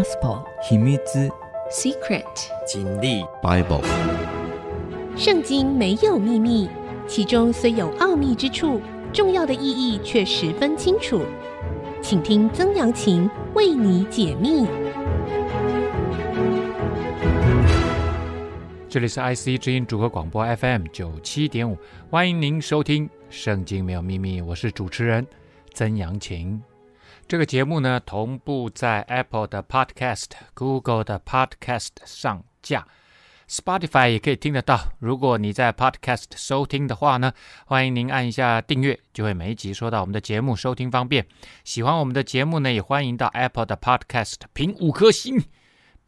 Gospel 秘密 Secret 真理 Bible 圣经没有秘密，其中虽有奥秘之处，重要的意义却十分清楚。请听曾阳晴为你解密。这里是 IC 之音组合广播 FM 九七点五，欢迎您收听《圣经没有秘密》，我是主持人曾阳晴。这个节目呢，同步在 Apple 的 Podcast、Google 的 Podcast 上架，Spotify 也可以听得到。如果你在 Podcast 收听的话呢，欢迎您按一下订阅，就会每一集收到我们的节目，收听方便。喜欢我们的节目呢，也欢迎到 Apple 的 Podcast 评五颗星。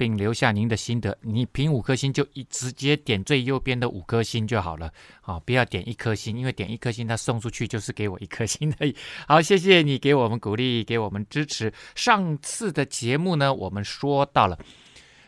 并留下您的心得，你评五颗星就一直接点最右边的五颗星就好了，好，不要点一颗星，因为点一颗星，它送出去就是给我一颗星而已。好，谢谢你给我们鼓励，给我们支持。上次的节目呢，我们说到了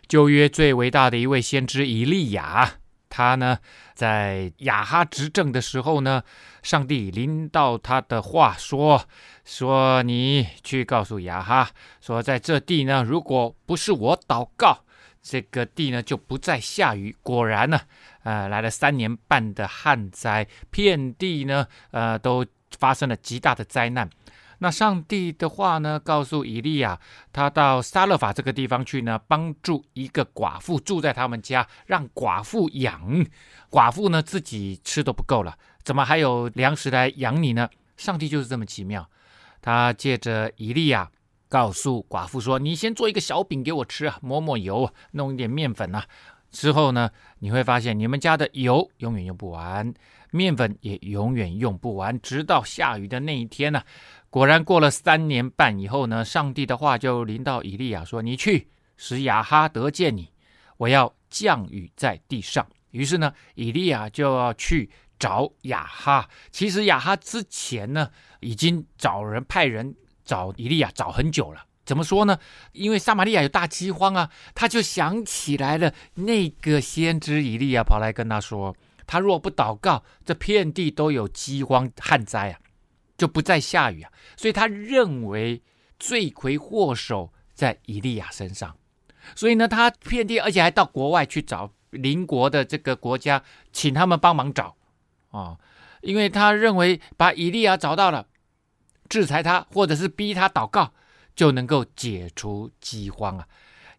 旧约最伟大的一位先知以利亚，他呢在亚哈执政的时候呢，上帝临到他的话说。说你去告诉亚哈，说在这地呢，如果不是我祷告，这个地呢就不再下雨。果然呢，呃，来了三年半的旱灾，遍地呢，呃，都发生了极大的灾难。那上帝的话呢，告诉以利亚，他到撒勒法这个地方去呢，帮助一个寡妇住在他们家，让寡妇养。寡妇呢自己吃都不够了，怎么还有粮食来养你呢？上帝就是这么奇妙。他借着以利亚告诉寡妇说：“你先做一个小饼给我吃啊，抹抹油，弄一点面粉啊。之后呢，你会发现你们家的油永远用不完，面粉也永远用不完，直到下雨的那一天呢。果然过了三年半以后呢，上帝的话就临到以利亚说：‘你去使亚哈得见你，我要降雨在地上。’于是呢，以利亚就要去。”找亚哈，其实亚哈之前呢，已经找人派人找以利亚找很久了。怎么说呢？因为撒玛利亚有大饥荒啊，他就想起来了那个先知以利亚，跑来跟他说：他若不祷告，这片地都有饥荒旱灾啊，就不再下雨啊。所以他认为罪魁祸首在以利亚身上，所以呢，他遍地，而且还到国外去找邻国的这个国家，请他们帮忙找。啊，因为他认为把以利亚找到了，制裁他，或者是逼他祷告，就能够解除饥荒啊。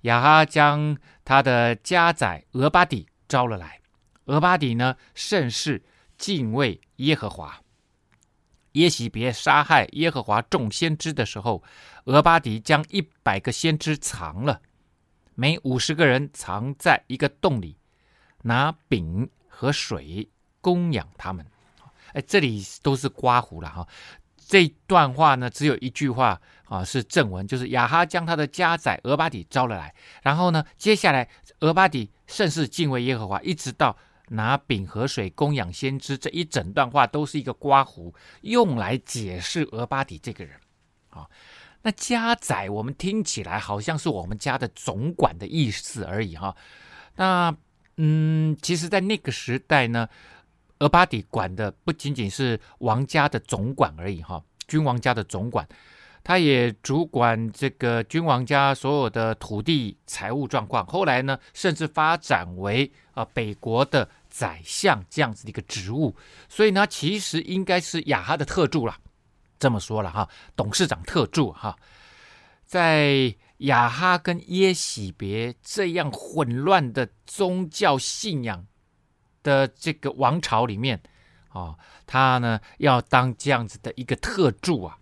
亚哈将他的家宰俄巴底招了来，俄巴底呢甚是敬畏耶和华。耶洗别杀害耶和华众先知的时候，俄巴底将一百个先知藏了，每五十个人藏在一个洞里，拿饼和水。供养他们，哎，这里都是刮胡了哈。这段话呢，只有一句话啊是正文，就是亚哈将他的家宰俄巴底招了来，然后呢，接下来俄巴底甚是敬畏耶和华，一直到拿饼和水供养先知，这一整段话都是一个括弧，用来解释俄巴底这个人啊。那家宰我们听起来好像是我们家的总管的意思而已哈。那嗯，其实，在那个时代呢。俄巴底管的不仅仅是王家的总管而已，哈，君王家的总管，他也主管这个君王家所有的土地财务状况。后来呢，甚至发展为啊北国的宰相这样子的一个职务。所以呢，其实应该是雅哈的特助了。这么说了哈，董事长特助哈，在雅哈跟耶喜别这样混乱的宗教信仰的这个王朝里面，啊、哦，他呢要当这样子的一个特助啊，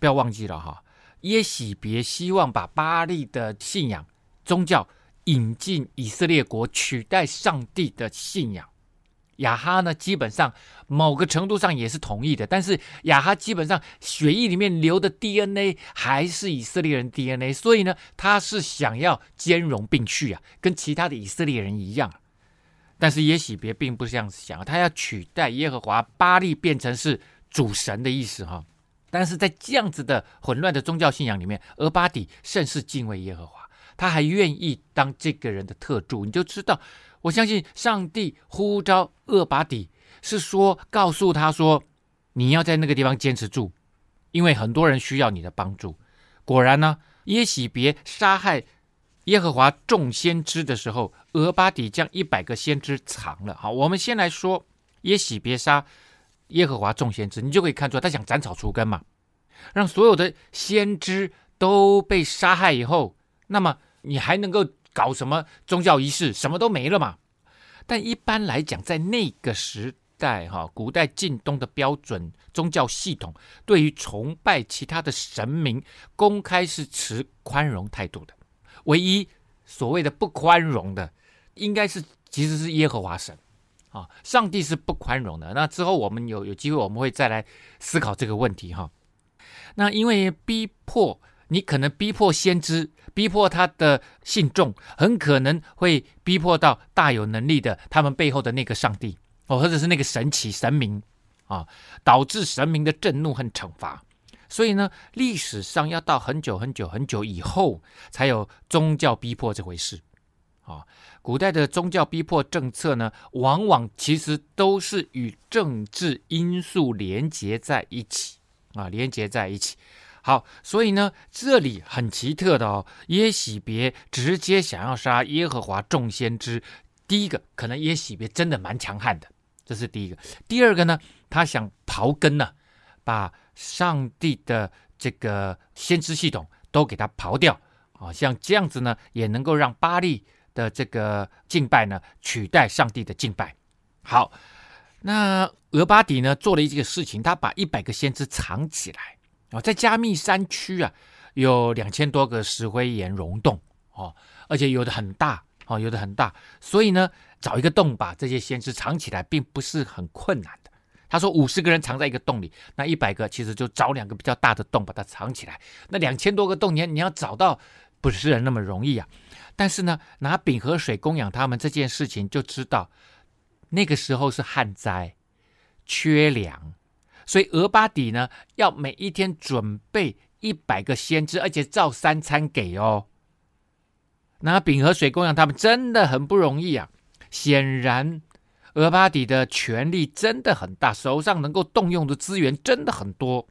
不要忘记了哈。耶洗别希望把巴力的信仰宗教引进以色列国，取代上帝的信仰。亚哈呢，基本上某个程度上也是同意的，但是亚哈基本上血液里面流的 DNA 还是以色列人 DNA，所以呢，他是想要兼容并蓄啊，跟其他的以色列人一样。但是耶洗别并不是这样子想，他要取代耶和华巴力变成是主神的意思哈。但是在这样子的混乱的宗教信仰里面，俄巴底甚是敬畏耶和华，他还愿意当这个人的特助。你就知道，我相信上帝呼召俄巴底是说，告诉他说，你要在那个地方坚持住，因为很多人需要你的帮助。果然呢，耶洗别杀害耶和华众先知的时候，俄巴底将一百个先知藏了。好，我们先来说耶洗别杀耶和华众先知，你就可以看出他想斩草除根嘛，让所有的先知都被杀害以后，那么你还能够搞什么宗教仪式？什么都没了嘛。但一般来讲，在那个时代，哈，古代近东的标准宗教系统，对于崇拜其他的神明，公开是持宽容态度的。唯一所谓的不宽容的，应该是其实是耶和华神啊，上帝是不宽容的。那之后我们有有机会，我们会再来思考这个问题哈。那因为逼迫你，可能逼迫先知，逼迫他的信众，很可能会逼迫到大有能力的他们背后的那个上帝哦，或者是那个神祇神明啊，导致神明的震怒和惩罚。所以呢，历史上要到很久很久很久以后，才有宗教逼迫这回事。啊，古代的宗教逼迫政策呢，往往其实都是与政治因素连结在一起啊，连结在一起。好，所以呢，这里很奇特的哦，耶洗别直接想要杀耶和华众先知。第一个，可能耶洗别真的蛮强悍的，这是第一个。第二个呢，他想刨根呢、把。上帝的这个先知系统都给他刨掉啊，像这样子呢，也能够让巴力的这个敬拜呢取代上帝的敬拜。好，那俄巴底呢做了一个事情，他把一百个先知藏起来啊，在加密山区啊，有两千多个石灰岩溶洞哦，而且有的很大哦，有的很大，所以呢，找一个洞把这些先知藏起来，并不是很困难的。他说：“五十个人藏在一个洞里，那一百个其实就找两个比较大的洞把它藏起来。那两千多个洞，你你要找到不是那么容易啊。但是呢，拿饼和水供养他们这件事情，就知道那个时候是旱灾，缺粮，所以俄巴底呢要每一天准备一百个先知，而且照三餐给哦。拿饼和水供养他们真的很不容易啊。显然。”俄巴底的权力真的很大，手上能够动用的资源真的很多，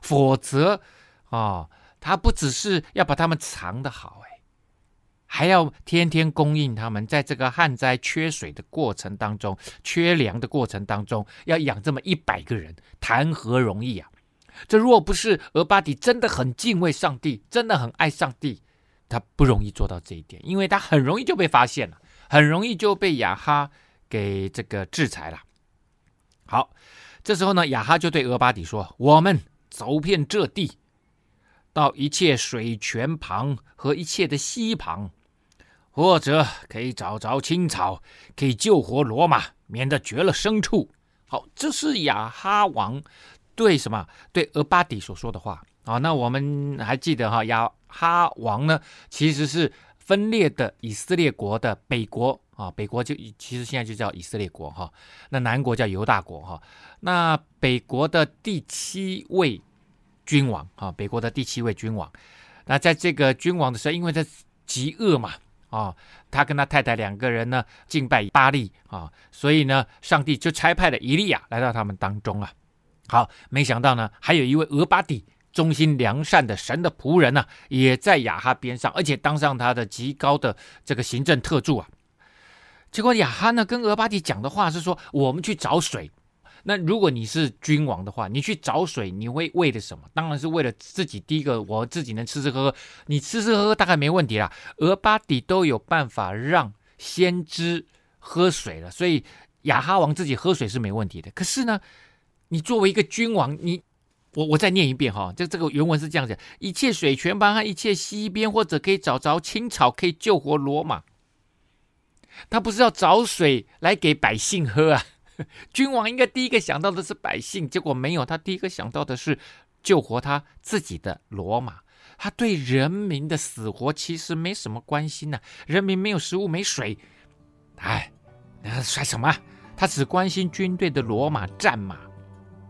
否则啊、哦，他不只是要把他们藏得好，哎，还要天天供应他们，在这个旱灾缺水的过程当中，缺粮的过程当中，要养这么一百个人，谈何容易啊！这若不是俄巴底真的很敬畏上帝，真的很爱上帝，他不容易做到这一点，因为他很容易就被发现了，很容易就被雅哈。给这个制裁了。好，这时候呢，雅哈就对俄巴底说：“我们走遍这地，到一切水泉旁和一切的溪旁，或者可以找着青草，可以救活罗马，免得绝了牲畜。”好，这是亚哈王对什么？对俄巴底所说的话啊。那我们还记得哈，亚哈王呢，其实是分裂的以色列国的北国。啊，北国就其实现在就叫以色列国哈，那南国叫犹大国哈，那北国的第七位君王啊，北国的第七位君王，那在这个君王的时候，因为他极恶嘛啊，他跟他太太两个人呢敬拜巴力啊，所以呢，上帝就差派了以利亚来到他们当中啊。好，没想到呢，还有一位俄巴底，忠心良善的神的仆人呢、也在亚哈边上，而且当上他的极高的这个行政特助啊。结果亚哈呢跟俄巴底讲的话是说，我们去找水。那如果你是君王的话，你去找水，你会为了什么？当然是为了自己。第一个，我自己能吃吃喝喝。你吃吃喝喝大概没问题啦。俄巴底都有办法让先知喝水了，所以亚哈王自己喝水是没问题的。可是呢，你作为一个君王，你我我再念一遍哈，这这个原文是这样讲：一切水泉旁和一切溪边，或者可以找着青草，可以救活罗马。他不是要找水来给百姓喝啊？君王应该第一个想到的是百姓，结果没有，他第一个想到的是救活他自己的罗马。他对人民的死活其实没什么关心呐、啊，人民没有食物没水，哎，那算什么？他只关心军队的罗马战马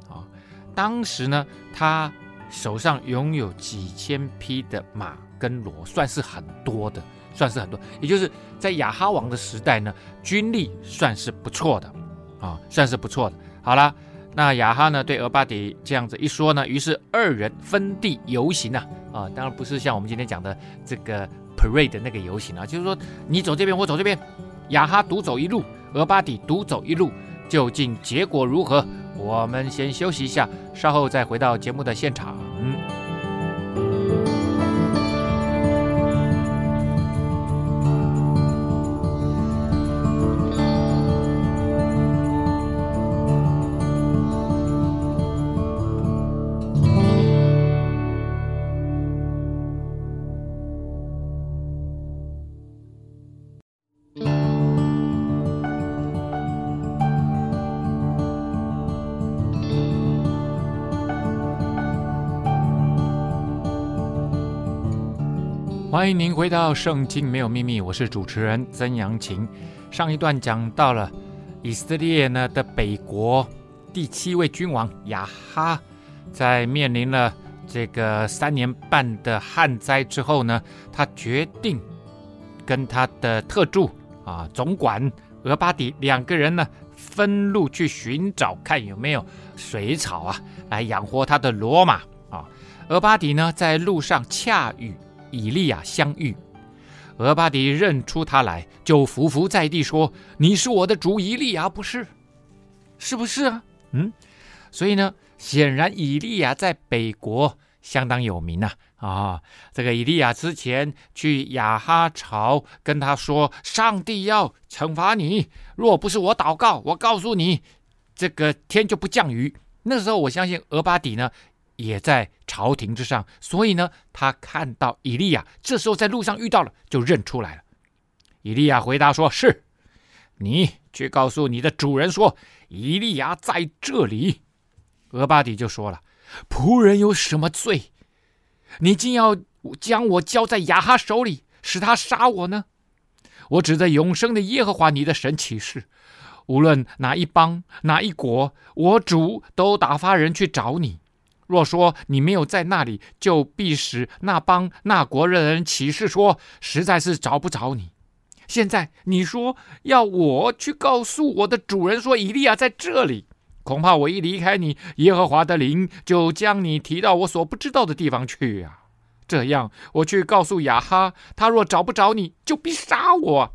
啊。当时呢，他手上拥有几千匹的马跟骡，算是很多的。算是很多，也就是在亚哈王的时代呢，军力算是不错的啊，算是不错的。好了，那雅哈呢对俄巴底这样子一说呢，于是二人分地游行啊啊，当然不是像我们今天讲的这个 parade 的那个游行啊，就是说你走这边，我走这边，雅哈独走一路，俄巴底独走一路，究竟结果如何？我们先休息一下，稍后再回到节目的现场。欢迎您回到《圣经没有秘密》，我是主持人曾阳晴。上一段讲到了以色列呢的北国第七位君王亚哈，在面临了这个三年半的旱灾之后呢，他决定跟他的特助啊总管俄巴底两个人呢分路去寻找，看有没有水草啊来养活他的骡马啊。俄巴底呢在路上恰遇以利亚相遇，俄巴底认出他来，就伏伏在地说：“你是我的主以利亚，不是？是不是啊？”嗯，所以呢，显然以利亚在北国相当有名呐。啊，这个以利亚之前去亚哈朝跟他说：“上帝要惩罚你，若不是我祷告，我告诉你，这个天就不降雨。”那时候，我相信俄巴底呢。也在朝廷之上，所以呢，他看到以利亚，这时候在路上遇到了，就认出来了。以利亚回答说：“是，你去告诉你的主人说，以利亚在这里。”俄巴底就说了：“仆人有什么罪？你竟要将我交在亚哈手里，使他杀我呢？我指着永生的耶和华你的神起誓，无论哪一邦哪一国，我主都打发人去找你。”若说你没有在那里，就必使那邦那国的人起誓说，实在是找不着你。现在你说要我去告诉我的主人说，以利亚在这里，恐怕我一离开你，耶和华的灵就将你提到我所不知道的地方去呀、啊。这样我去告诉雅哈，他若找不着你，就必杀我。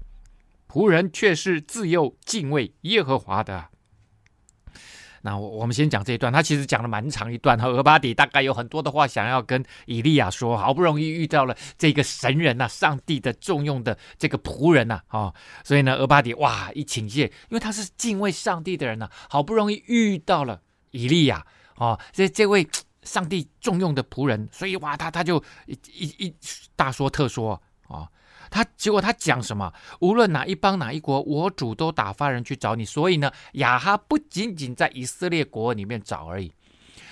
仆人却是自幼敬畏耶和华的。那我我们先讲这一段，他其实讲了蛮长一段。和俄巴底大概有很多的话想要跟以利亚说，好不容易遇到了这个神人呐、上帝的重用的这个仆人呐，啊、哦，所以呢，俄巴底哇一倾谢，因为他是敬畏上帝的人呐、好不容易遇到了以利亚哦，这这位上帝重用的仆人，所以哇，他他就一一一大说特说啊。哦他结果他讲什么？无论哪一邦哪一国，我主都打发人去找你。所以呢，亚哈不仅仅在以色列国里面找而已，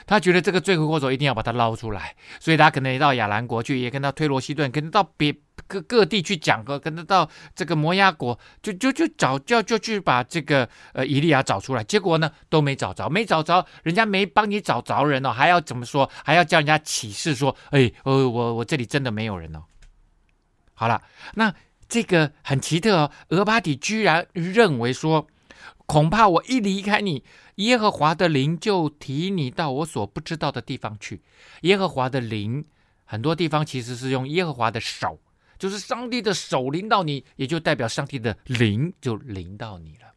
他觉得这个罪魁祸首一定要把他捞出来，所以他可能也到亚兰国去，也跟他推罗西顿，跟他到别各各地去讲和，跟他到这个摩押国，就就就找就就去把这个呃以利亚找出来。结果呢都没找着，没找着，人家没帮你找着人哦，还要怎么说？还要叫人家起誓说，哎，呃我我这里真的没有人哦。好了，那这个很奇特哦。俄巴底居然认为说，恐怕我一离开你，耶和华的灵就提你到我所不知道的地方去。耶和华的灵，很多地方其实是用耶和华的手，就是上帝的手临到你，也就代表上帝的灵就临到你了。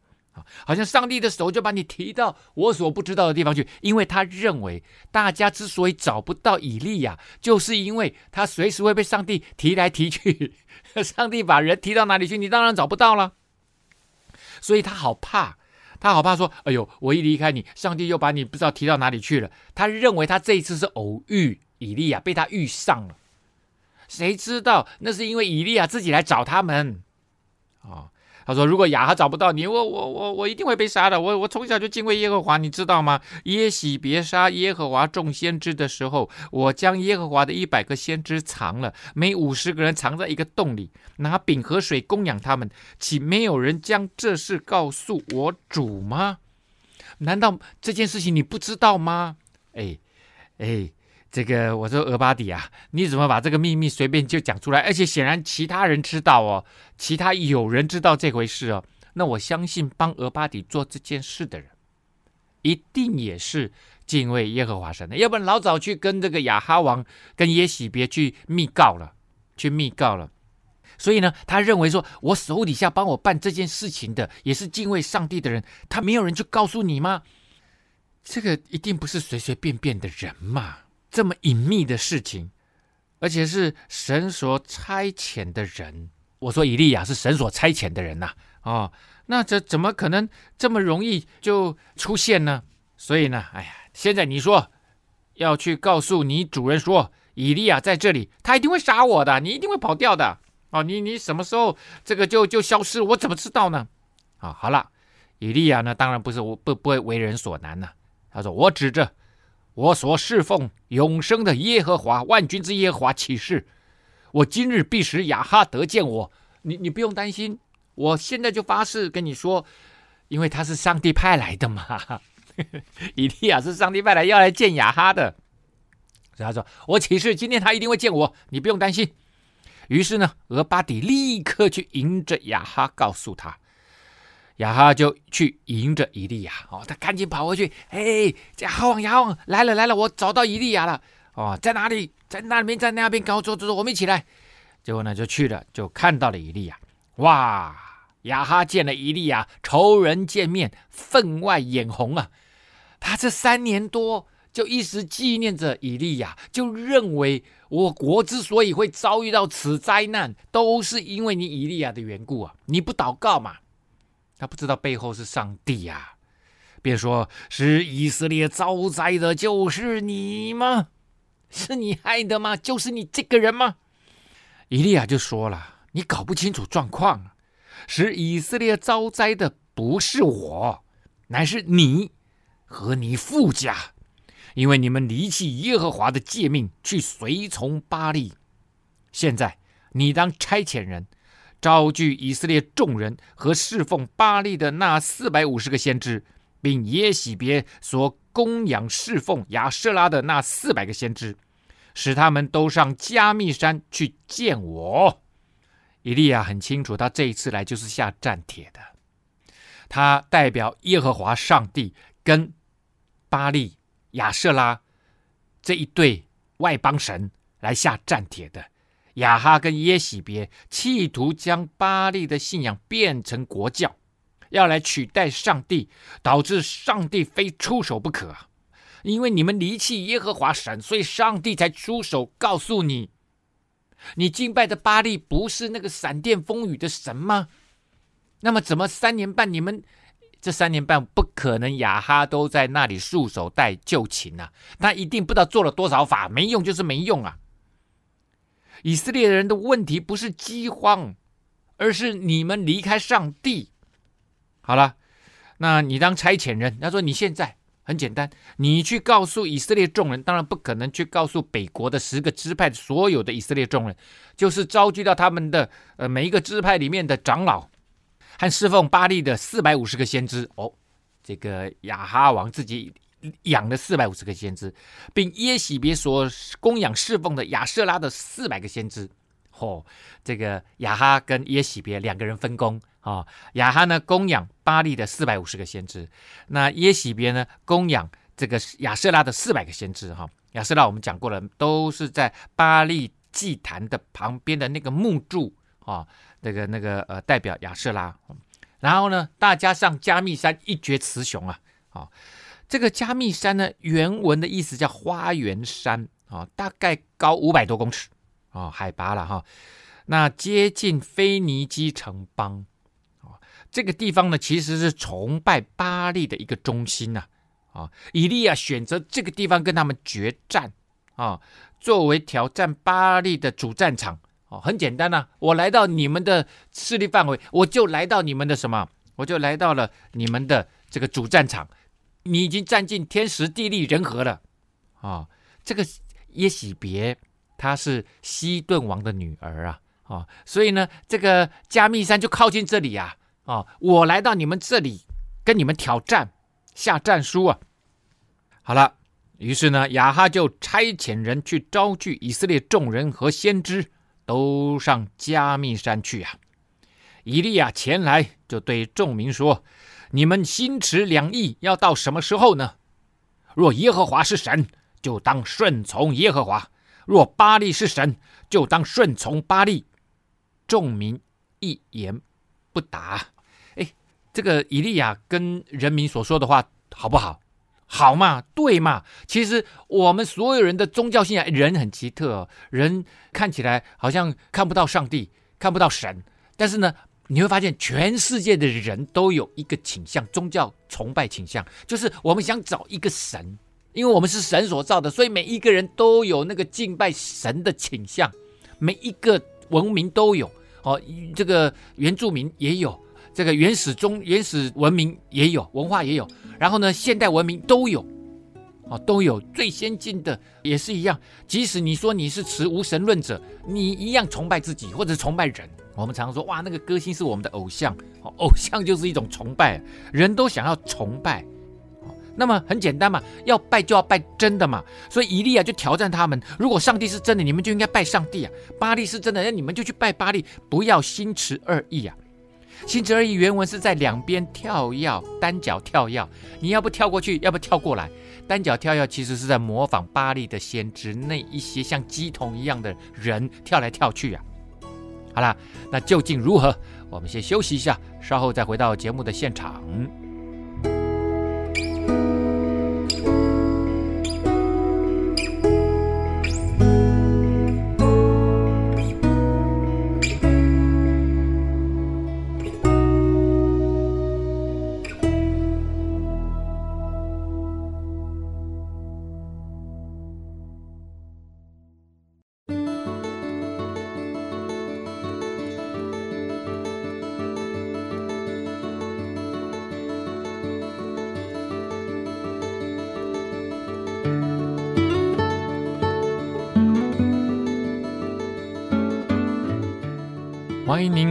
好像上帝的手就把你提到我所不知道的地方去，因为他认为大家之所以找不到以利亚，就是因为他随时会被上帝提来提去。上帝把人提到哪里去，你当然找不到了。所以他好怕，他好怕说：“哎呦，我一离开你，上帝又把你不知道提到哪里去了。”他认为他这一次是偶遇以利亚，被他遇上了。谁知道那是因为以利亚自己来找他们啊。哦他说：“如果亚哈找不到你，我我我我一定会被杀的。我我从小就敬畏耶和华，你知道吗？耶洗别杀耶和华众先知的时候，我将耶和华的一百个先知藏了，每五十个人藏在一个洞里，拿饼和水供养他们。岂没有人将这事告诉我主吗？难道这件事情你不知道吗？哎哎。”这个我说俄巴底啊，你怎么把这个秘密随便就讲出来？而且显然其他人知道哦，其他有人知道这回事哦。那我相信帮俄巴底做这件事的人，一定也是敬畏耶和华神的，要不然老早去跟这个亚哈王、跟耶洗别去密告了，去密告了。所以呢，他认为说，我手底下帮我办这件事情的，也是敬畏上帝的人，他没有人去告诉你吗？这个一定不是随随便便的人嘛，这么隐秘的事情，而且是神所差遣的人。我说以利亚是神所差遣的人呐，哦，那这怎么可能这么容易就出现呢？所以呢，哎呀，现在你说要去告诉你主人说，以利亚在这里，他一定会杀我的，你一定会跑掉的。哦，你你什么时候这个就就消失？我怎么知道呢？啊、好了，以利亚呢，当然不是我不不会为人所难呐。他说：“我指着我所侍奉永生的耶和华万军之耶和华起誓，我今日必使亚哈得见我。你你不用担心，我现在就发誓跟你说，因为他是上帝派来的嘛。以利亚是上帝派来要来见亚哈的，所以他说我起誓，今天他一定会见我，你不用担心。”于是呢，俄巴底立刻去迎着亚哈，告诉他，亚哈就去迎着以利亚。哦，他赶紧跑回去，哎，亚哈王，亚哈王来了来了，我找到以利亚了。哦，在哪里？在那边，在那边，跟我走走走，我们一起来。结果呢，就去了，就看到了以利亚。哇，亚哈见了以利亚，仇人见面，分外眼红啊。他这三年多。就一直纪念着以利亚，就认为我国之所以会遭遇到此灾难，都是因为你以利亚的缘故啊！你不祷告嘛？他不知道背后是上帝呀、啊，便说使以色列遭灾的就是你吗？是你害的吗？就是你这个人吗？以利亚就说了：“你搞不清楚状况，使以色列遭灾的不是我，乃是你和你父家。”因为你们离弃耶和华的诫命，去随从巴力，现在你当差遣人，招聚以色列众人和侍奉巴力的那四百五十个先知，并耶洗别所供养侍奉亚舍拉的那四百个先知，使他们都上加密山去见我。以利亚很清楚，他这一次来就是下战帖的，他代表耶和华上帝跟巴力。亚舍拉这一对外邦神来下战帖的，亚哈跟耶洗别企图将巴力的信仰变成国教，要来取代上帝，导致上帝非出手不可。因为你们离弃耶和华神，所以上帝才出手告诉你：你敬拜的巴力不是那个闪电风雨的神吗？那么怎么三年半你们？这三年半不可能，亚哈都在那里束手待就擒啊！他一定不知道做了多少法，没用就是没用啊！以色列人的问题不是饥荒，而是你们离开上帝。好了，那你当差遣人，他说你现在很简单，你去告诉以色列众人，当然不可能去告诉北国的十个支派所有的以色列众人，就是召集到他们的呃每一个支派里面的长老。和侍奉巴力的四百五十个先知哦，这个亚哈王自己养了四百五十个先知，并耶洗别所供养侍奉的亚瑟拉的四百个先知。哦，这个亚哈跟耶洗别两个人分工啊、哦，亚哈呢供养巴力的四百五十个先知，那耶洗别呢供养这个亚瑟拉的四百个先知。哈、哦，亚舍拉我们讲过了，都是在巴力祭坛的旁边的那个木柱啊。那个那个呃，代表亚瑟拉，然后呢，大家上加密山一决雌雄啊！啊、这个加密山呢，原文的意思叫花园山啊、哦，大概高五百多公尺啊、哦，海拔了哈、那接近腓尼基城邦啊、哦，这个地方呢，其实是崇拜巴力的一个中心呐啊、哦。以利亚选择这个地方跟他们决战啊、哦，作为挑战巴力的主战场。哦，很简单呐、我来到你们的势力范围，我就来到你们的什么？我就来到了你们的这个主战场，你已经占尽天时地利人和了。啊、这个耶洗别她是西顿王的女儿啊，啊、所以呢，这个加密山就靠近这里呀，啊、我来到你们这里跟你们挑战，下战书啊。好了，于是呢，亚哈就差遣人去招聚以色列众人和先知。都上加密山去啊！以利亚前来就对众民说：“你们心持两意要到什么时候呢？若耶和华是神，就当顺从耶和华；若巴力是神，就当顺从巴力。众民一言不答。哎，这个以利亚跟人民所说的话好不好？好嘛，对嘛。其实我们所有人的宗教信仰，人很奇特。人看起来好像看不到上帝，看不到神，但是呢，你会发现全世界的人都有一个倾向，宗教崇拜倾向，就是我们想找一个神，因为我们是神所造的，所以每一个人都有那个敬拜神的倾向，每一个文明都有。哦，这个原住民也有，这个原始中原始文明也有，文化也有，然后呢，现代文明都有，哦，都有最先进的也是一样。即使你说你是持无神论者，你一样崇拜自己或者崇拜人。我们常说，哇，那个歌星是我们的偶像，偶像就是一种崇拜，人都想要崇拜。那么很简单嘛，要拜就要拜真的嘛，所以以利亚就挑战他们：如果上帝是真的，你们就应该拜上帝啊；巴力是真的，那你们就去拜巴力，不要心持二意啊。心持二意原文是在两边跳跃，单脚跳跃，你要不跳过去，要不跳过来。单脚跳跃其实是在模仿巴力的先知那一些像鸡童一样的人跳来跳去啊。好了，那究竟如何？我们先休息一下，稍后再回到节目的现场。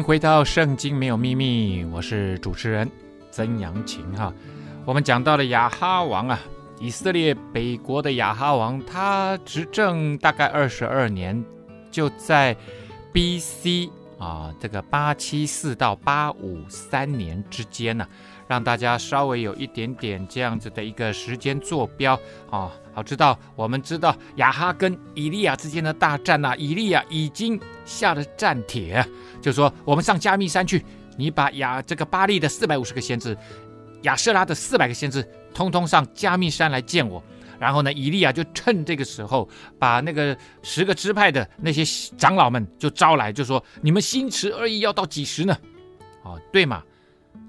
回到《圣经没有秘密》，我是主持人曾阳晴哈。我们讲到了亚哈王啊，以色列北国的亚哈王，他执政大概二十二年，就在 B.C. 啊这个八七四到八五三年之间呢、让大家稍微有一点点这样子的一个时间坐标啊。好，知道我们知道亚哈跟以利亚之间的大战呐、啊，以利亚已经下了战帖。就说我们上加密山去，你把亚这个巴利的四百五十个先知，亚瑟拉的四百个先知，通通上加密山来见我。然后呢，以利亚就趁这个时候，把那个十个支派的那些长老们就招来，就说：你们心持二意要到几时呢？哦，对嘛，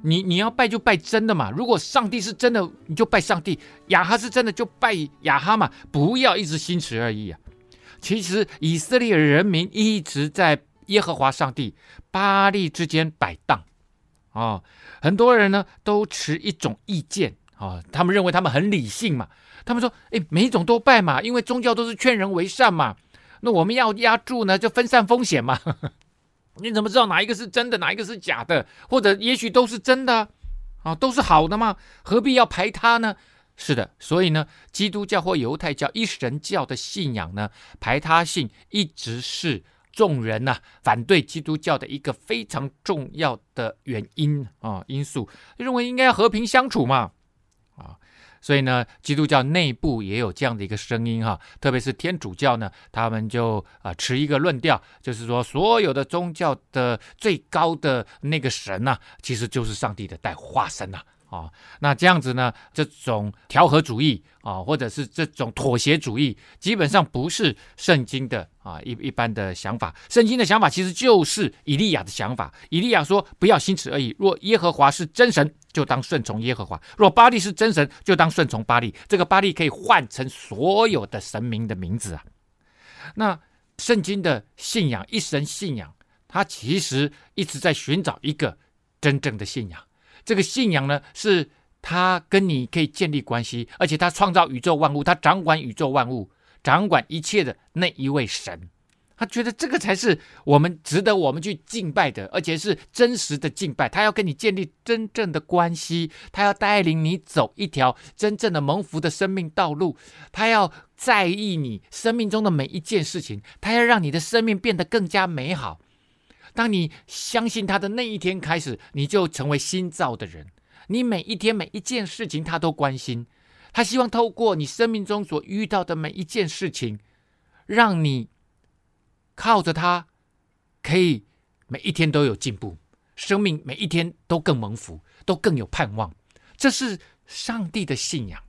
你你要拜就拜真的嘛。如果上帝是真的，你就拜上帝；亚哈是真的，就拜亚哈嘛。不要一直心持二意啊。其实以色列人民一直在。耶和华上帝、巴力之间摆荡，啊、哦，很多人呢都持一种意见，啊、哦，他们认为他们很理性嘛，他们说，哎，每一种都拜嘛，因为宗教都是劝人为善嘛，那我们要押注呢，就分散风险嘛，你怎么知道哪一个是真的，哪一个是假的？或者也许都是真的，啊、都是好的嘛，何必要排他呢？是的，所以呢，基督教或犹太教一神教的信仰呢，排他性一直是。众人呢、啊，反对基督教的一个非常重要的原因啊因素，认为应该要和平相处嘛啊，所以呢，基督教内部也有这样的一个声音哈，特别是天主教呢，他们就啊持一个论调，就是说所有的宗教的最高的那个神呐、其实就是上帝的代化身呐、啊，那这样子呢？这种调和主义啊，或者是这种妥协主义，基本上不是圣经的啊一一般的想法。圣经的想法其实就是以利亚的想法。以利亚说：“不要心持二意，若耶和华是真神，就当顺从耶和华；若巴力是真神，就当顺从巴力。”这个巴力可以换成所有的神明的名字啊。那圣经的信仰，一神信仰，它其实一直在寻找一个真正的信仰。这个信仰呢，是他跟你可以建立关系，而且他创造宇宙万物，他掌管宇宙万物，掌管一切的那一位神，他觉得这个才是我们值得我们去敬拜的，而且是真实的敬拜。他要跟你建立真正的关系，他要带领你走一条真正的蒙福的生命道路，他要在意你生命中的每一件事情，他要让你的生命变得更加美好。当你相信他的那一天开始，你就成为新造的人，你每一天每一件事情他都关心，他希望透过你生命中所遇到的每一件事情，让你靠着他，可以每一天都有进步，生命每一天都更蒙福，都更有盼望。这是上帝的信仰。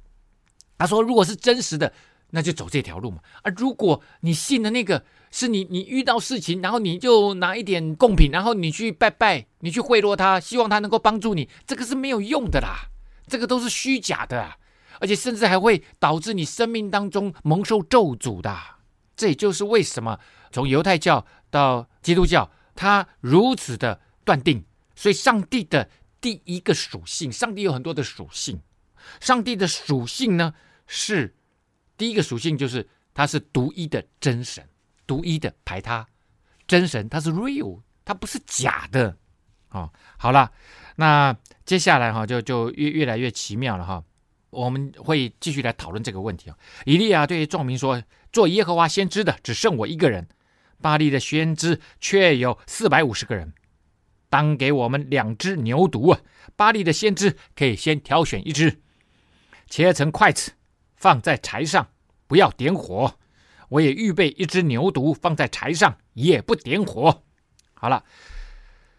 他说：“如果是真实的，那就走这条路嘛。而如果你信的那个是你，你遇到事情，然后你就拿一点贡品，然后你去拜拜，你去贿赂他，希望他能够帮助你，这个是没有用的啦，这个都是虚假的，啊而且甚至还会导致你生命当中蒙受咒诅的。这也就是为什么从犹太教到基督教，他如此的断定。所以，上帝的第一个属性，上帝有很多的属性，上帝的属性呢？”是第一个属性，就是他是独一的真神，独一的排他真神，他是 real，他不是假的。哦，好了，那接下来哈就就越越来越奇妙了哈，我们会继续来讨论这个问题啊。以利亚对众民说：“做耶和华先知的只剩我一个人，巴力的先知却有四百五十个人，当给我们两只牛犊啊！巴力的先知可以先挑选一只，切成块子。”放在柴上，不要点火。我也预备一只牛犊放在柴上，也不点火。好了，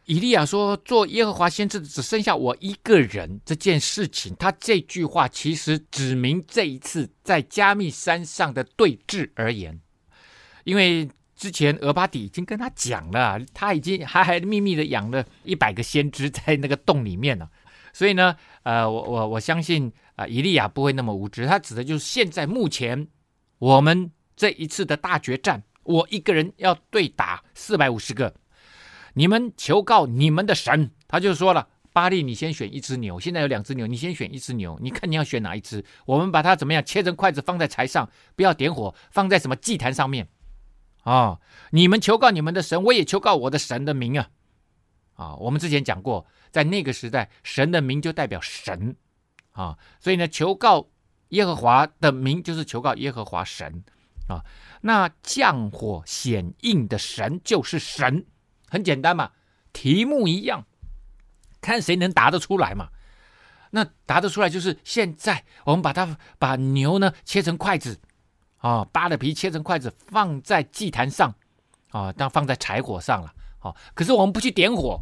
以利亚说：“做耶和华先知的只剩下我一个人。”这件事情，他这句话其实指明这一次在加密山上的对峙而言，因为之前俄巴底已经跟他讲了，他已经还还秘密的养了一百个先知在那个洞里面了，所以呢，呃，我我我相信。啊，以利亚不会那么无知，他指的就是现在目前我们这一次的大决战，我一个人要对打四百五十个，你们求告你们的神，他就说了，巴力，你先选一只牛，现在有两只牛，你先选一只牛，你看你要选哪一只？我们把它怎么样切成筷子放在柴上，不要点火，放在什么祭坛上面啊、哦？你们求告你们的神，我也求告我的神的名啊！啊、我们之前讲过，在那个时代，神的名就代表神。啊，所以呢，求告耶和华的名就是求告耶和华神啊。那降火显应的神就是神，很简单嘛，题目一样，看谁能答得出来嘛。那答得出来就是现在我们把它把牛呢切成筷子啊，扒了皮切成筷子放在祭坛上啊，当放在柴火上了。好，可是我们不去点火。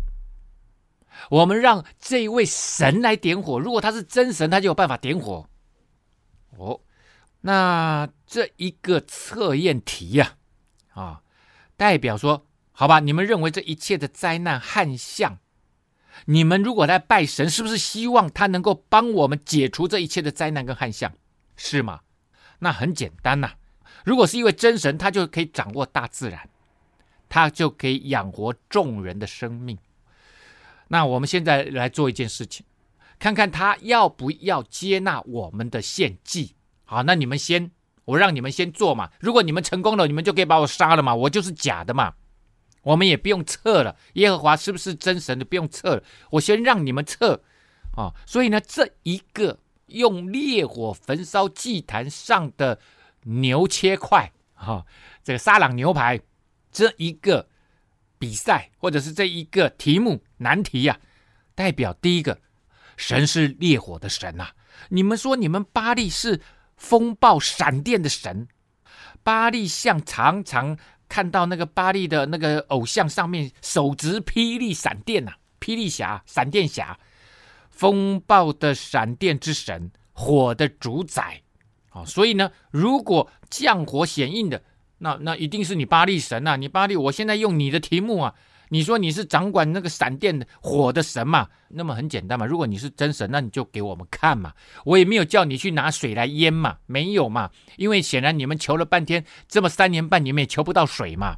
我们让这一位神来点火，如果他是真神，他就有办法点火。哦，那这一个测验题呀，啊，代表说，好吧，你们认为这一切的灾难旱象，你们如果来拜神，是不是希望他能够帮我们解除这一切的灾难跟旱象，是吗？那很简单呐，如果是一位真神，他就可以掌握大自然，他就可以养活众人的生命。那我们现在来做一件事情，看看他要不要接纳我们的献祭。好，那你们先，我让你们先做嘛。如果你们成功了，你们就可以把我杀了嘛，我就是假的嘛。我们也不用测了，耶和华是不是真神的不用测了，我先让你们测啊。所以呢，这一个用烈火焚烧祭坛上的牛切块，哈，这个沙朗牛排，这一个。比赛或者是这一个题目难题呀、啊，代表第一个，神是烈火的神呐、啊。你们说你们巴力是风暴闪电的神，巴力像常常看到那个巴力的那个偶像上面手执霹雳闪电呐、啊，霹雳侠、闪电侠，风暴的闪电之神，火的主宰。好，所以呢，如果降火显应的。那那一定是你巴力神呐、啊！你巴力，我现在用你的题目啊，你说你是掌管那个闪电的火的神嘛？那么很简单嘛，如果你是真神，那你就给我们看嘛。我也没有叫你去拿水来淹嘛，没有嘛，因为显然你们求了半天，这么三年半你们也求不到水嘛。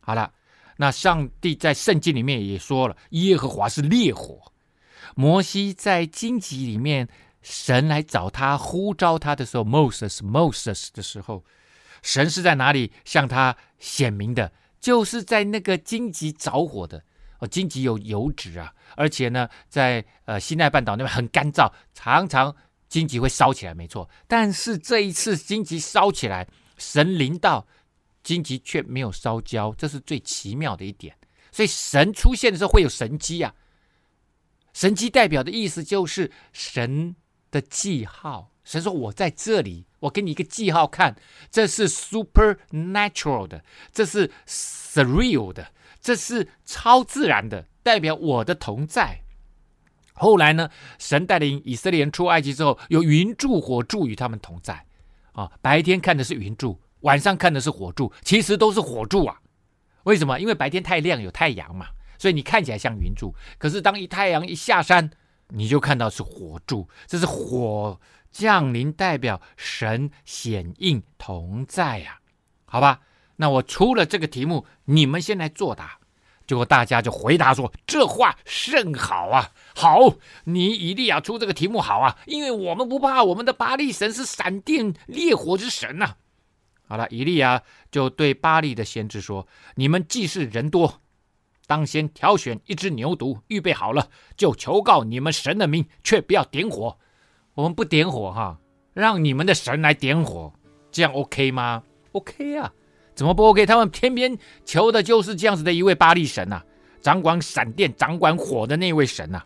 好了，那上帝在圣经里面也说了，耶和华是烈火。摩西在荆棘里面，神来找他呼召他的时候，Moses Moses 的时候。神是在哪里向他显明的？就是在那个荆棘着火的哦，荆棘有油脂啊，而且呢，在呃西奈半岛那边很干燥，常常荆棘会烧起来，没错。但是这一次荆棘烧起来，神临到荆棘却没有烧焦，这是最奇妙的一点。所以神出现的时候会有神迹啊，神迹代表的意思就是神的记号。神说：“我在这里，我给你一个记号看，这是 supernatural 的，这是 surreal 的，这是超自然的，代表我的同在。”后来呢，神带领以色列人出埃及之后，有云柱火柱与他们同在。啊，白天看的是云柱，晚上看的是火柱，其实都是火柱啊。为什么？因为白天太亮，有太阳嘛，所以你看起来像云柱。可是当一太阳一下山，你就看到是火柱，这是火。降临代表神显应同在呀，好吧？那我出了这个题目，你们先来作答。结果大家就回答说：“这话甚好啊，好，你以利亚出这个题目好啊，因为我们不怕我们的巴力神是闪电烈火之神呐。”好了，以利亚就对巴力的先知说：“你们既是人多，当先挑选一只牛犊，预备好了，就求告你们神的名，却不要点火。”我们不点火哈，让你们的神来点火，这样 OK 吗？OK 啊，怎么不 OK？他们偏偏求的就是这样子的一位巴力神呐、啊，掌管闪电、掌管火的那位神呐、啊。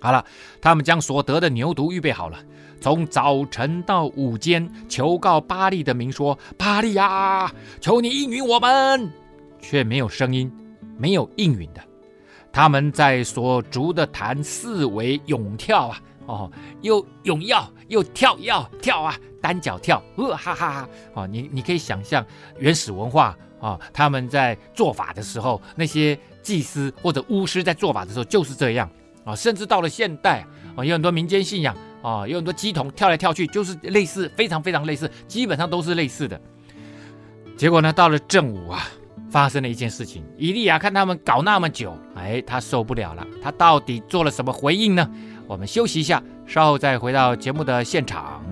好了，他们将所得的牛犊预备好了，从早晨到午间，求告巴力的名，说：“巴力啊，求你应允我们。”却没有声音，没有应允的。他们在所逐的坛四围涌跳啊。哦，又咏跃又跳跃跳啊，单脚跳，呃哈哈哈！哦，你你可以想象原始文化啊、哦，他们在做法的时候，那些祭司或者巫师在做法的时候就是这样啊、哦。甚至到了现代啊、哦，有很多民间信仰啊、哦，有很多乩童跳来跳去，就是类似，非常非常类似，基本上都是类似的。结果呢，到了正午啊，发生了一件事情，伊利亚看他们搞那么久，哎，他受不了了，他到底做了什么回应呢？我们休息一下，稍后再回到节目的现场。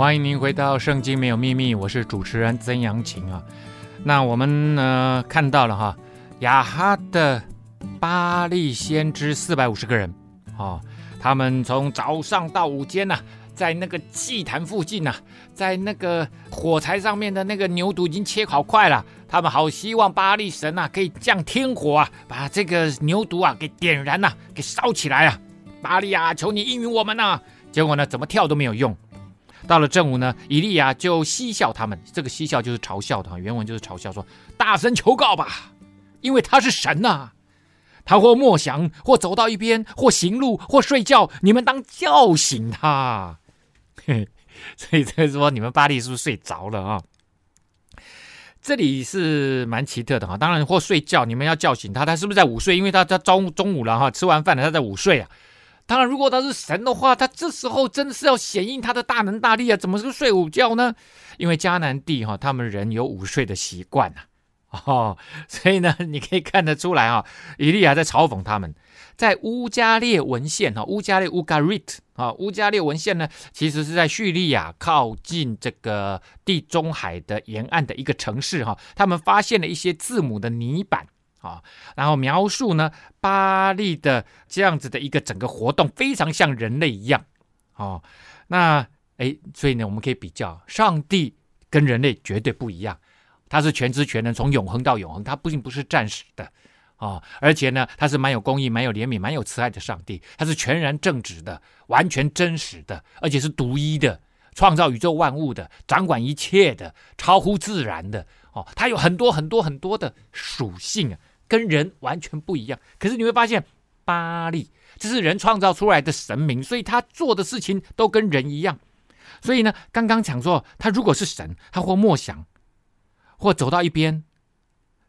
欢迎您回到《圣经没有秘密》，我是主持人曾阳晴啊。那我们呢看到了哈，亚哈的巴力先知四百五十个人啊，他们从早上到午间呐、在那个祭坛附近呐、在那个火柴上面的那个牛犊已经切好块了，他们好希望巴力神呐、可以降天火啊，把这个牛犊啊给点燃呐、给烧起来啊！巴力啊，求你应允我们呐、结果呢，怎么跳都没有用。到了正午呢，以利亚就嬉笑他们，这个嬉笑就是嘲笑的，原文就是嘲笑说：“大声求告吧，因为他是神呐、啊，他或默想，或走到一边，或行路，或睡觉，你们当叫醒他。”嘿，所以这说你们巴力是不是睡着了啊？这里是蛮奇特的哈，当然或睡觉，你们要叫醒他，他是不是在午睡？因为他他中中午了哈，吃完饭了，他在午睡啊。当然，如果他是神的话，他这时候真的是要显应他的大能大力啊！怎么是睡午觉呢？因为迦南地哈，他们人有午睡的习惯呐，哦，所以呢，你可以看得出来啊，以利亚在嘲讽他们。在乌加列文献哈，乌加列乌加瑞特啊，乌加列文献呢，其实是在叙利亚靠近这个地中海的沿岸的一个城市哈，他们发现了一些字母的泥板。啊，然后描述呢，巴力的这样子的一个整个活动非常像人类一样，哦，那哎，所以呢，我们可以比较，上帝跟人类绝对不一样，他是全知全能，从永恒到永恒，他不仅不是暂时的，哦，而且呢，他是蛮有公义、蛮有怜悯、蛮有慈爱的上帝，他是全然正直的，完全真实的，而且是独一的，创造宇宙万物的，掌管一切的，超乎自然的，哦，他有很多很多很多的属性啊。跟人完全不一样，可是你会发现，巴力这是人创造出来的神明，所以他做的事情都跟人一样。所以呢，刚刚讲说，他如果是神，他或默想，或走到一边，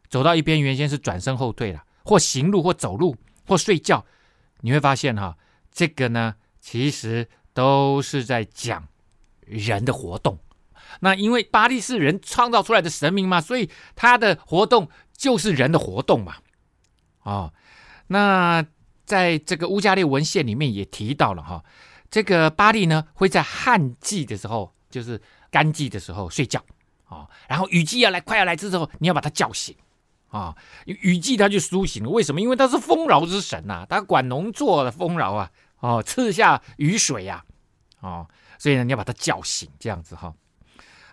走到一边，原先是转身后退了，或行路，或走路，或睡觉，你会发现哈，这个呢，其实都是在讲人的活动。那因为巴力是人创造出来的神明嘛，所以他的活动就是人的活动嘛。哦，那在这个乌加列文献里面也提到了哈、这个巴力呢会在旱季的时候，就是干季的时候睡觉啊、哦，然后雨季要来快要来之后，你要把他叫醒啊，雨季他就苏醒了。为什么？因为他是丰饶之神呐、啊，他管农作的丰饶啊，哦，赐下雨水呀、啊，哦，所以呢，你要把他叫醒，这样子哈、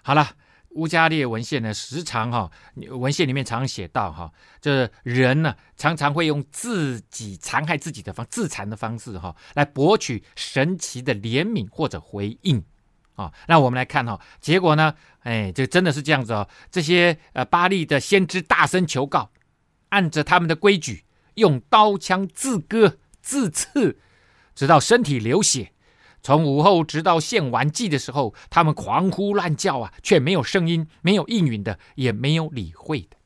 好了。乌加列文献呢，时常哈文献里面常写到哈，就是人呢常常会用自己残害自己的方自残的方式哈，来博取神奇的怜悯或者回应啊。那我们来看哈，结果呢，哎，这真的是这样子哦。这些呃巴利的先知大声求告，按着他们的规矩，用刀枪自割自刺，直到身体流血。从午后直到献完祭的时候，他们狂呼乱叫啊，却没有声音，没有应允的，也没有理会的。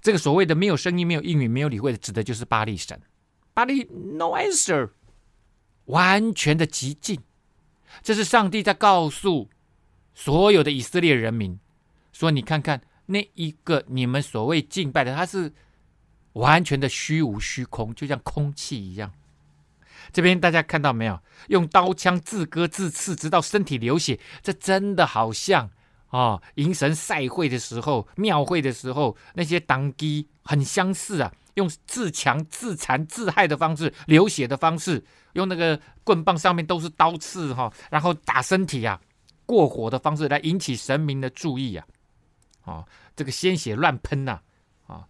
这个所谓的没有声音、没有应允、没有理会的，指的就是巴力神。巴力 no answer，完全的寂静。这是上帝在告诉所有的以色列人民说：“你看看那一个你们所谓敬拜的，他是完全的虚无虚空，就像空气一样。”这边大家看到没有？用刀枪自割自刺，直到身体流血，这真的好像啊，迎、神赛会的时候、庙会的时候那些当机很相似啊。用自强、自残、自害的方式，流血的方式，用那个棍棒上面都是刀刺哈、然后打身体啊，过火的方式来引起神明的注意啊。哦，这个鲜血乱喷呐、啊，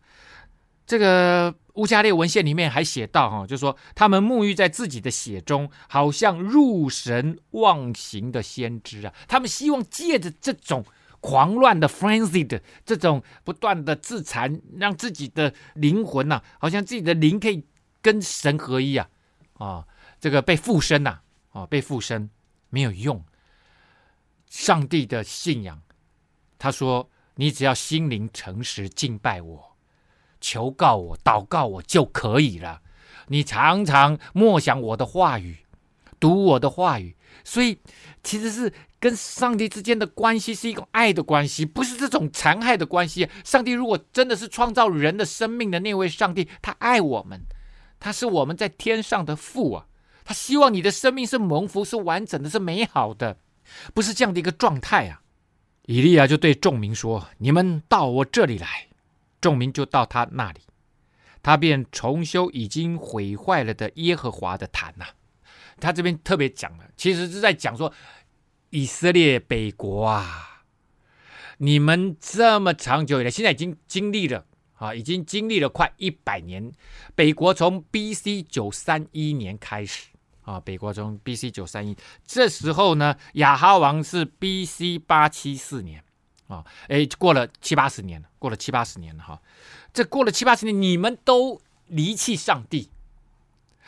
这个。乌加列文献里面还写到，哈，就说他们沐浴在自己的血中，好像入神忘形的先知啊。他们希望借着这种狂乱的 frenzied 这种不断的自残，让自己的灵魂呐、好像自己的灵可以跟神合一啊，啊，这个被附身呐，啊，被附身没有用。上帝的信仰，他说，你只要心灵诚实敬拜我。求告我，祷告我就可以了。你常常默想我的话语，读我的话语，所以其实是跟上帝之间的关系是一种爱的关系，不是这种残害的关系。上帝如果真的是创造人的生命的那位上帝，他爱我们，他是我们在天上的父啊，他希望你的生命是蒙福、是完整的、是美好的，不是这样的一个状态啊。以利亚就对众民说：“你们到我这里来。”众民就到他那里，他便重修已经毁坏了的耶和华的坛呐、他这边特别讲了，其实是在讲说以色列北国啊，你们这么长久以来，现在已经经历了啊，已经经历了快一百年。北国从 B.C. 九三一年开始啊，北国从 B.C. 九三一，这时候呢，亚哈王是 B.C. 八七四年。啊，哎，过了七八十年了，过了七八十年了哈。这过了七八十年，你们都离弃上帝。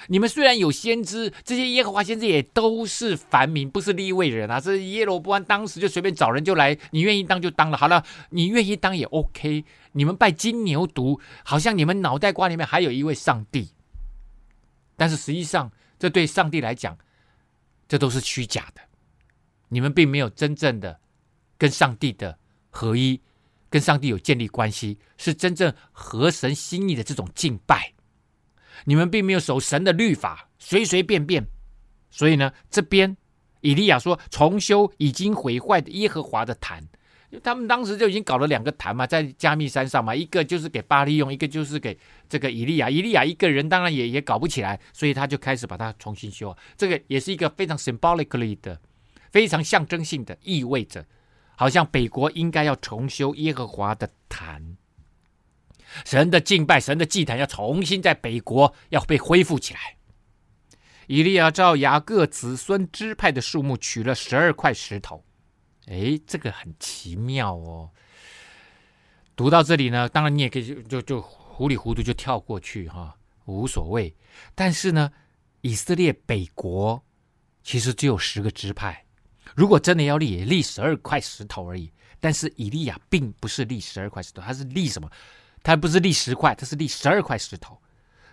你们虽然有先知，这些耶和华先知也都是凡民，不是立位人啊。这耶罗波安当时就随便找人就来，你愿意当就当了。好了，你愿意当也 OK。你们拜金牛犊，好像你们脑袋瓜里面还有一位上帝，但是实际上，这对上帝来讲，这都是虚假的。你们并没有真正的跟上帝的。合一，跟上帝有建立关系，是真正合神心意的这种敬拜。你们并没有守神的律法，随随便便。所以呢，这边以利亚说重修已经毁坏的耶和华的坛，他们当时就已经搞了两个坛嘛，在加密山上嘛，一个就是给巴力用，一个就是给这个以利亚。以利亚一个人当然也也搞不起来，所以他就开始把它重新修。这个也是一个非常 symbolically 的，非常象征性的，意味着。好像北国应该要重修耶和华的坛，神的敬拜，神的祭坛要重新在北国要被恢复起来。以利亚照雅各子孙支派的数目取了十二块石头，哎，这个很奇妙哦。读到这里呢，当然你也可以就就就糊里糊涂就跳过去哈，无所谓。但是呢，以色列北国其实只有十个支派。如果真的要立，也立十二块石头而已。但是以利亚并不是立十二块石头，他是立什么？他不是立十块，他是立十二块石头。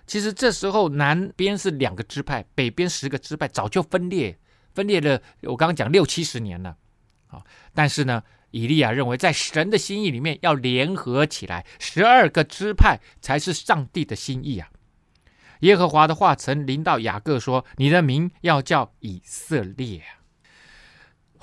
其实这时候南边是两个支派，北边十个支派早就分裂，分裂了。我刚刚讲六七十年了啊。但是呢，以利亚认为在神的心意里面要联合起来，十二个支派才是上帝的心意啊。耶和华的话曾临到雅各说：“你的名要叫以色列。”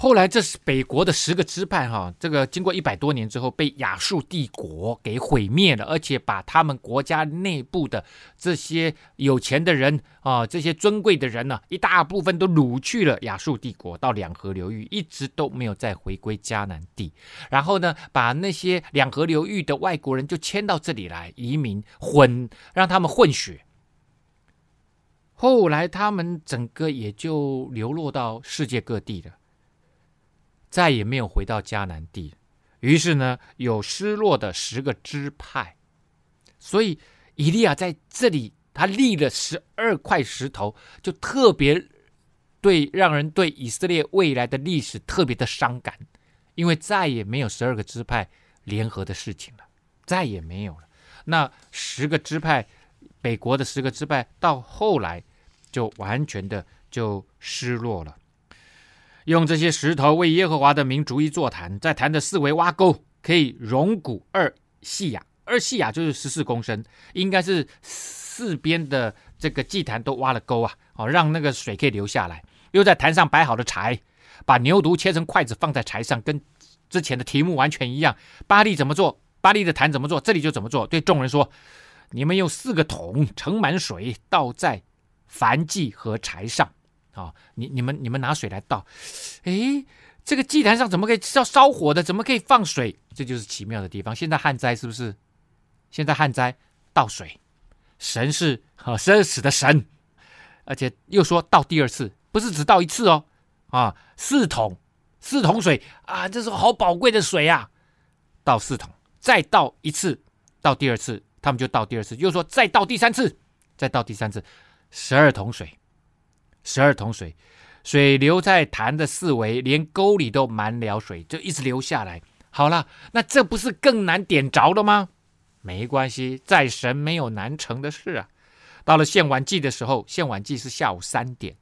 后来，这是北国的十个支派，哈，这个经过一百多年之后，被亚述帝国给毁灭了，而且把他们国家内部的这些有钱的人啊，这些尊贵的人呢，一大部分都掳去了亚述帝国，到两河流域，一直都没有再回归迦南地。然后呢，把那些两河流域的外国人就迁到这里来移民，混，让他们混血。后来，他们整个也就流落到世界各地了。再也没有回到迦南地，于是呢，有失落的十个支派，所以以利亚在这里他立了十二块石头，就特别对让人对以色列未来的历史特别的伤感，因为再也没有十二个支派联合的事情了，再也没有了。那十个支派，北国的十个支派，到后来就完全的就失落了。用这些石头为耶和华的名逐一座坛，在坛的四围挖沟，可以容谷二细亚，二细亚就是十四公升，应该是四边的这个祭坛都挖了沟啊，好让那个水可以流下来。又在坛上摆好了柴，把牛犊切成筷子放在柴上，跟之前的题目完全一样。巴力怎么做？巴力的坛怎么做？这里就怎么做。对众人说：“你们用四个桶盛满水，倒在燔祭和柴上。”啊、你你们你们拿水来倒，诶，这个祭坛上怎么可以烧烧火的？怎么可以放水？这就是奇妙的地方。现在旱灾是不是？现在旱灾倒水，神是啊生死的神，而且又说倒第二次，不是只倒一次哦，啊，四桶四桶水啊，这是好宝贵的水啊，倒四桶，再倒一次，倒第二次，他们就倒第二次，又说再倒第三次，再倒第三次，十二桶水。十二桶水，水流在坛的四围，连沟里都满了水，就一直流下来。好了，那这不是更难点着了吗？没关系，在神没有难成的事啊。到了献晚祭的时候，献晚祭是下午三点，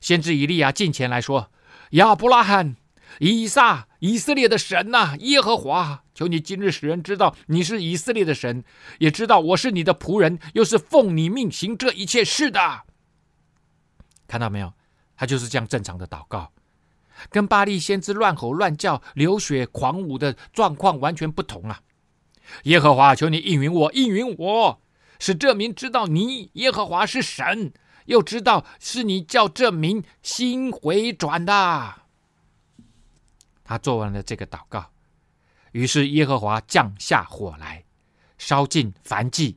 先知以利亚近前来说：“亚伯拉罕、以撒、以色列的神呐、耶和华，求你今日使人知道你是以色列的神，也知道我是你的仆人，又是奉你命行这一切事的。”看到没有？他就是这样正常的祷告，跟巴力先知乱吼乱叫、流血狂舞的状况完全不同啊！耶和华，求你应允我，应允我，使这民知道你耶和华是神，又知道是你叫这民心回转的。他做完了这个祷告，于是耶和华降下火来，烧尽凡祭、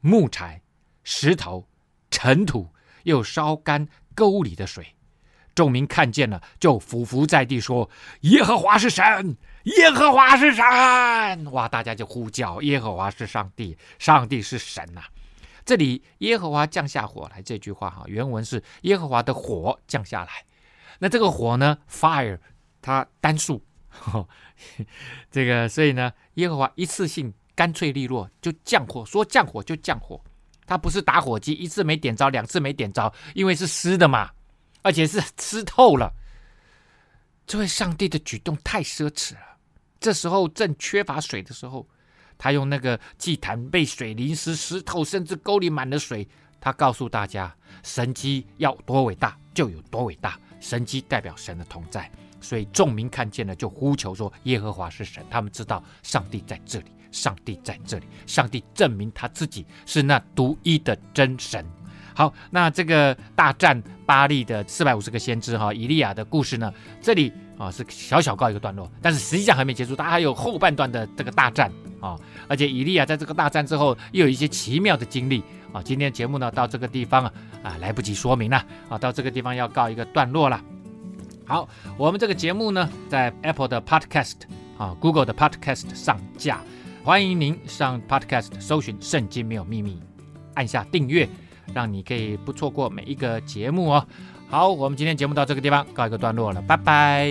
木柴、石头、尘土，又烧干。沟里的水，众民看见了，就俯伏在地说：“耶和华是神，耶和华是神！”哇，大家就呼叫：“耶和华是上帝，上帝是神呐、！”这里“耶和华降下火来”这句话哈，原文是“耶和华的火降下来”。那这个火呢，fire，它单数，这个所以呢，耶和华一次性干脆利落就降火，说降火就降火。它不是打火机，一次没点着，两次没点着，因为是湿的嘛，而且是湿透了。这位上帝的举动太奢侈了。这时候正缺乏水的时候，他用那个祭坛被水淋湿、湿透，甚至沟里满了水。他告诉大家，神迹要多伟大就有多伟大，神迹代表神的同在。所以众民看见了，就呼求说：“耶和华是神。”他们知道上帝在这里。上帝在这里，上帝证明他自己是那独一的真神。好，那这个大战巴力的四百五十个先知哈，以利亚的故事呢，这里啊是小小告一个段落，但是实际上还没结束，他还有后半段的这个大战啊，而且以利亚在这个大战之后又有一些奇妙的经历啊。今天节目呢到这个地方啊啊来不及说明了啊，到这个地方要告一个段落了。好，我们这个节目呢在 Apple 的 Podcast 啊，Google 的 Podcast 上架。欢迎您上 Podcast 搜寻《圣经没有秘密》，按下订阅，让你可以不错过每一个节目哦。好，我们今天节目到这个地方告一个段落了，拜拜。